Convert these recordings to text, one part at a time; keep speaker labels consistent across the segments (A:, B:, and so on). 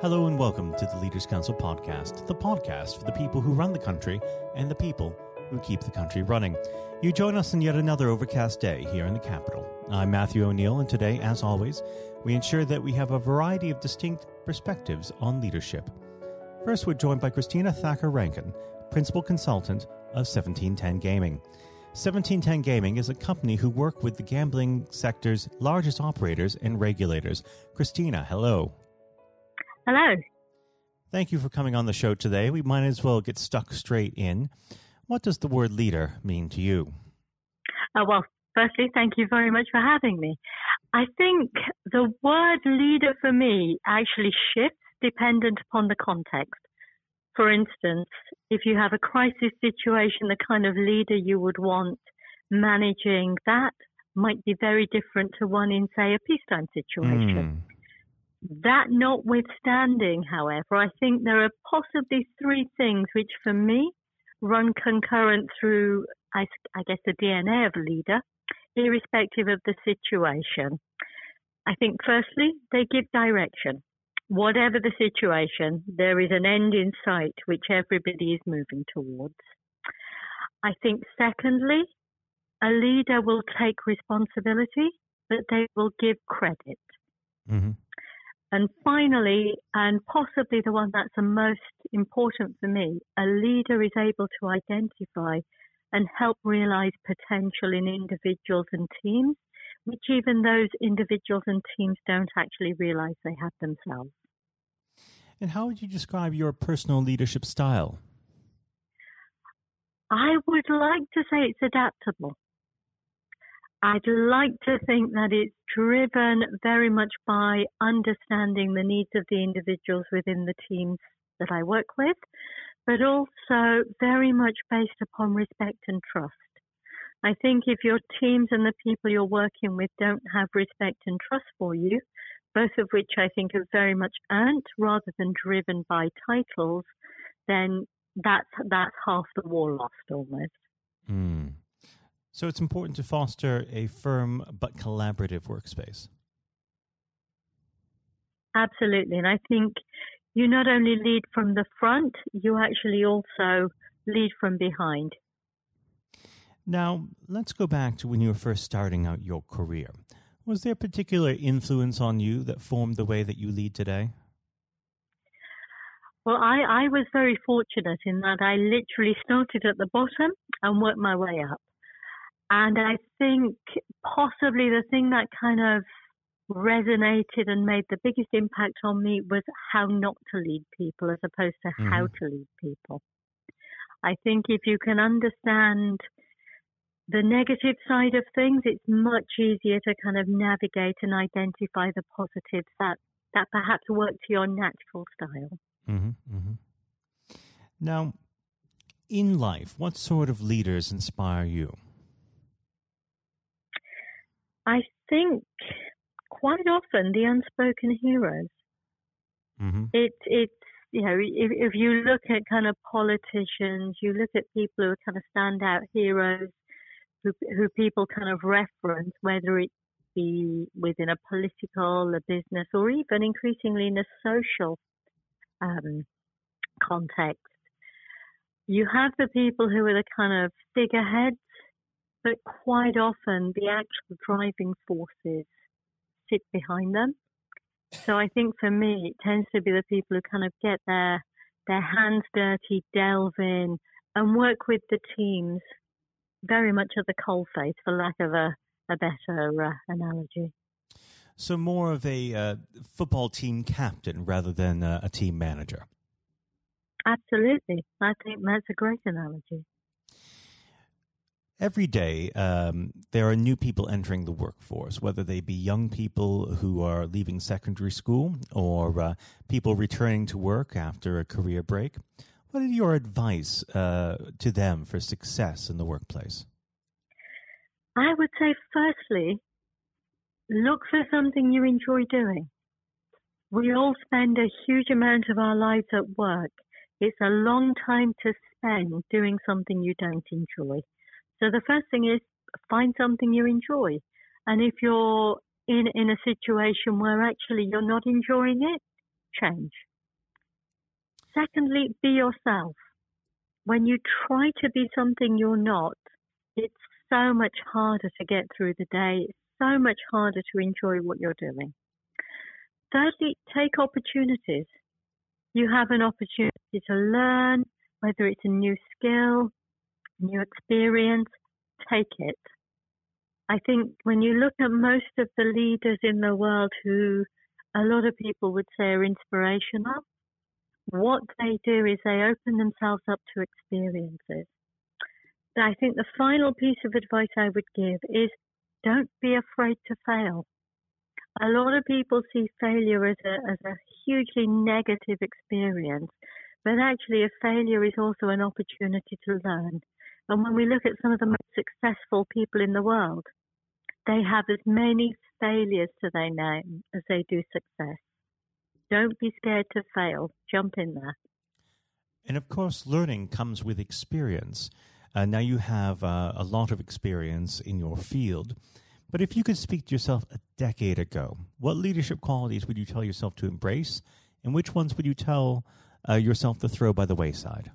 A: Hello and welcome to the Leaders Council podcast, the podcast for the people who run the country and the people who keep the country running. You join us in yet another overcast day here in the capital. I'm Matthew O'Neill, and today, as always, we ensure that we have a variety of distinct perspectives on leadership. First, we're joined by Christina Thakor-Rankin, Principal Consultant of 1710 Gaming. 1710 Gaming is a company who work with the gambling sector's largest operators and regulators. Christina, hello.
B: Hello.
A: Thank you for coming on the show today. We might as well get stuck straight in. What does the word leader mean to you?
B: Uh, well, firstly, thank you very much for having me. I think the word leader for me actually shifts dependent upon the context. For instance, if you have a crisis situation, the kind of leader you would want managing that might be very different to one in, say, a peacetime situation. Mm. That notwithstanding, however, I think there are possibly three things which for me run concurrent through, I, I guess, the DNA of a leader, irrespective of the situation. I think firstly, they give direction. Whatever the situation, there is an end in sight which everybody is moving towards. I think secondly, a leader will take responsibility, but they will give credit. Mm-hmm. And finally, and possibly the one that's the most important for me, a leader is able to identify and help realize potential in individuals and teams, which even those individuals and teams don't actually realize they have themselves.
A: And how would you describe your personal leadership style?
B: I would like to say it's adaptable. I'd like to think that it's driven very much by understanding the needs of the individuals within the teams that I work with, but also very much based upon respect and trust. I think if your teams and the people you're working with don't have respect and trust for you, both of which I think are very much earned rather than driven by titles, then that's that's half the war lost almost. Mm.
A: So it's important to foster a firm but collaborative workspace.
B: Absolutely. And I think you not only lead from the front, you actually also lead from behind.
A: Now, let's go back to when you were first starting out your career. Was there a particular influence on you that formed the way that you lead today?
B: Well, I, I was very fortunate in that I literally started at the bottom and worked my way up. And I think possibly the thing that kind of resonated and made the biggest impact on me was how not to lead people as opposed to mm-hmm. how to lead people. I think if you can understand the negative side of things, it's much easier to kind of navigate and identify the positives that, that perhaps work to your natural style. Mm-hmm, mm-hmm.
A: Now, in life, what sort of leaders inspire you?
B: I think quite often the unspoken heroes. Mm-hmm. It, it's you know if, if you look at kind of politicians, you look at people who are kind of standout heroes, who who people kind of reference, whether it be within a political, a business, or even increasingly in a social um, context. You have the people who are the kind of figureheads but quite often the actual driving forces sit behind them. So I think for me, it tends to be the people who kind of get their their hands dirty, delve in, and work with the teams very much at the coalface, for lack of a, a better uh, analogy.
A: So more of a uh, football team captain rather than uh, a team manager.
B: Absolutely, I think that's a great analogy
A: every day um, there are new people entering the workforce, whether they be young people who are leaving secondary school or uh, people returning to work after a career break. What is your advice uh, to them for success in the workplace?
B: I would say, firstly, look for something you enjoy doing. We all spend a huge amount of our lives at work. It's a long time to spend doing something you don't enjoy. So the first thing is find something you enjoy. And if you're in, in a situation where actually you're not enjoying it, change. Secondly, be yourself. When you try to be something you're not, it's so much harder to get through the day. It's so much harder to enjoy what you're doing. Thirdly, take opportunities. You have an opportunity to learn, whether it's a new skill, new experience, take it. I think when you look at most of the leaders in the world who a lot of people would say are inspirational, what they do is they open themselves up to experiences. I think the final piece of advice I would give is don't be afraid to fail. A lot of people see failure as a, as a hugely negative experience, but actually a failure is also an opportunity to learn. And when we look at some of the most successful people in the world, they have as many failures to their name as they do success. Don't be scared to fail. Jump in there.
A: And of course, learning comes with experience. Uh, now you have uh, a lot of experience in your field. But if you could speak to yourself a decade ago, what leadership qualities would you tell yourself to embrace, and which ones would you tell uh, yourself to throw by the wayside?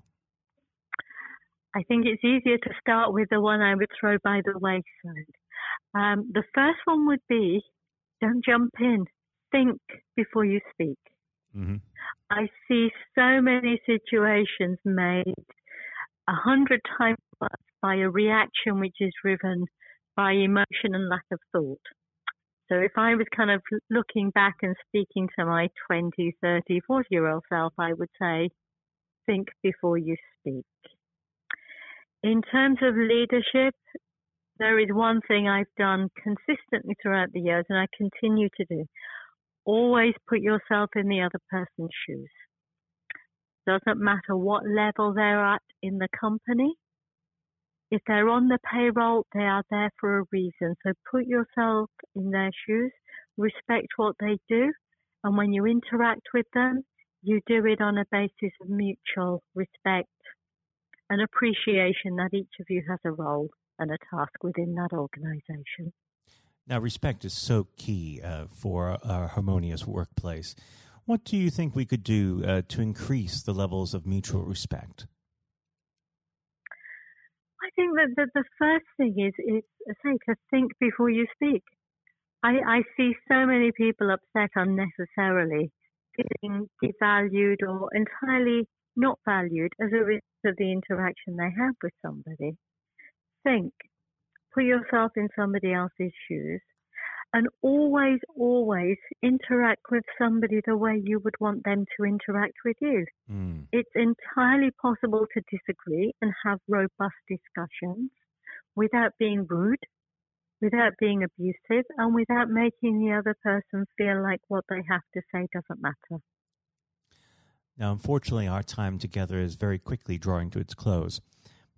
B: I think it's easier to start with the one I would throw by the wayside. Um, the first one would be don't jump in, think before you speak. Mm-hmm. I see so many situations made a hundred times by a reaction which is driven by emotion and lack of thought. So if I was kind of looking back and speaking to my 20, 30, 40 year old self, I would say, think before you speak. In terms of leadership, there is one thing I've done consistently throughout the years and I continue to do. Always put yourself in the other person's shoes. Doesn't matter what level they're at in the company. If they're on the payroll, they are there for a reason. So put yourself in their shoes, respect what they do, and when you interact with them, you do it on a basis of mutual respect and appreciation that each of you has a role and a task within that organization.
A: Now, respect is so key uh, for a, harmonious workplace. What do you think we could do uh, to increase the levels of mutual respect?
B: I think that the, the first thing is, is say, to think before you speak. I, I see so many people upset unnecessarily, feeling devalued or entirely not valued as a result of the interaction they have with somebody. Think, put yourself in somebody else's shoes, and always, always interact with somebody the way you would want them to interact with you. Mm. It's entirely possible to disagree and have robust discussions without being rude, without being abusive, and without making the other person feel like what they have to say doesn't matter.
A: Now, unfortunately, our time together is very quickly drawing to its close.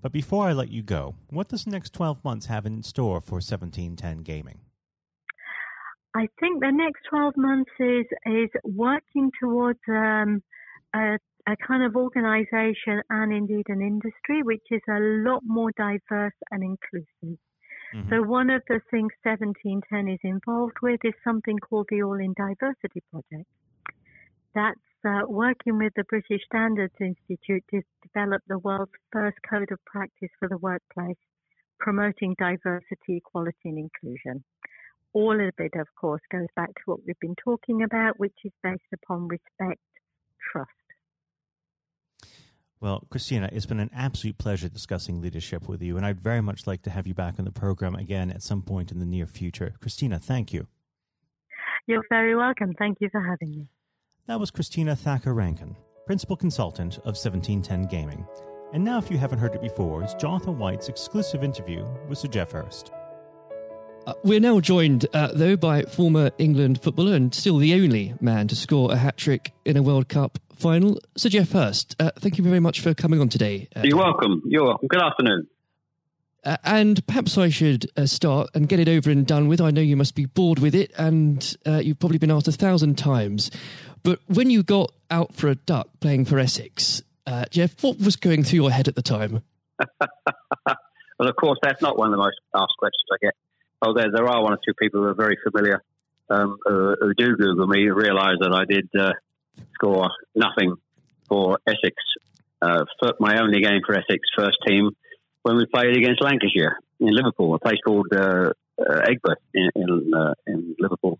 A: But before I let you go, what does the next 12 months have in store for 1710 Gaming?
B: I think the next 12 months is, is working towards um, a, a kind of organization and indeed an industry which is a lot more diverse and inclusive. Mm-hmm. So, one of the things 1710 is involved with is something called the All in Diversity Project. That's uh, working with the British Standards Institute to develop the world's first code of practice for the workplace, promoting diversity, equality, and inclusion. All of it, of course, goes back to what we've been talking about, which is based upon respect, trust.
A: Well, Christina, it's been an absolute pleasure discussing leadership with you, and I'd very much like to have you back on the program again at some point in the near future. Christina, thank you.
B: You're very welcome. Thank you for having me.
A: That was Christina Thakor-Rankin, Principal Consultant of 1710 Gaming. And now, if you haven't heard it before, is Jonathan White's exclusive interview with Sir Geoff Hurst.
C: Uh, we're now joined, uh, though, by former England footballer and still the only man to score a hat trick in a World Cup final, Sir Geoff Hurst. Uh, thank you very much for coming on today.
D: Uh, You're welcome. You're welcome. Good afternoon.
C: Uh, and perhaps I should uh, start and get it over and done with. I know you must be bored with it, and you've probably been asked a thousand times. But when you got out for a duck playing for Essex, uh, Geoff, what was going through your head at the time?
D: well, of course, that's not one of the most asked questions I get. Oh, there, are one or two people who are very familiar um, who, who, do Google me realise that I did uh, score nothing for Essex, uh, my only game for Essex first team when we played against Lancashire in Liverpool, a place called uh, uh, Aigburth in in, uh, in, Liverpool,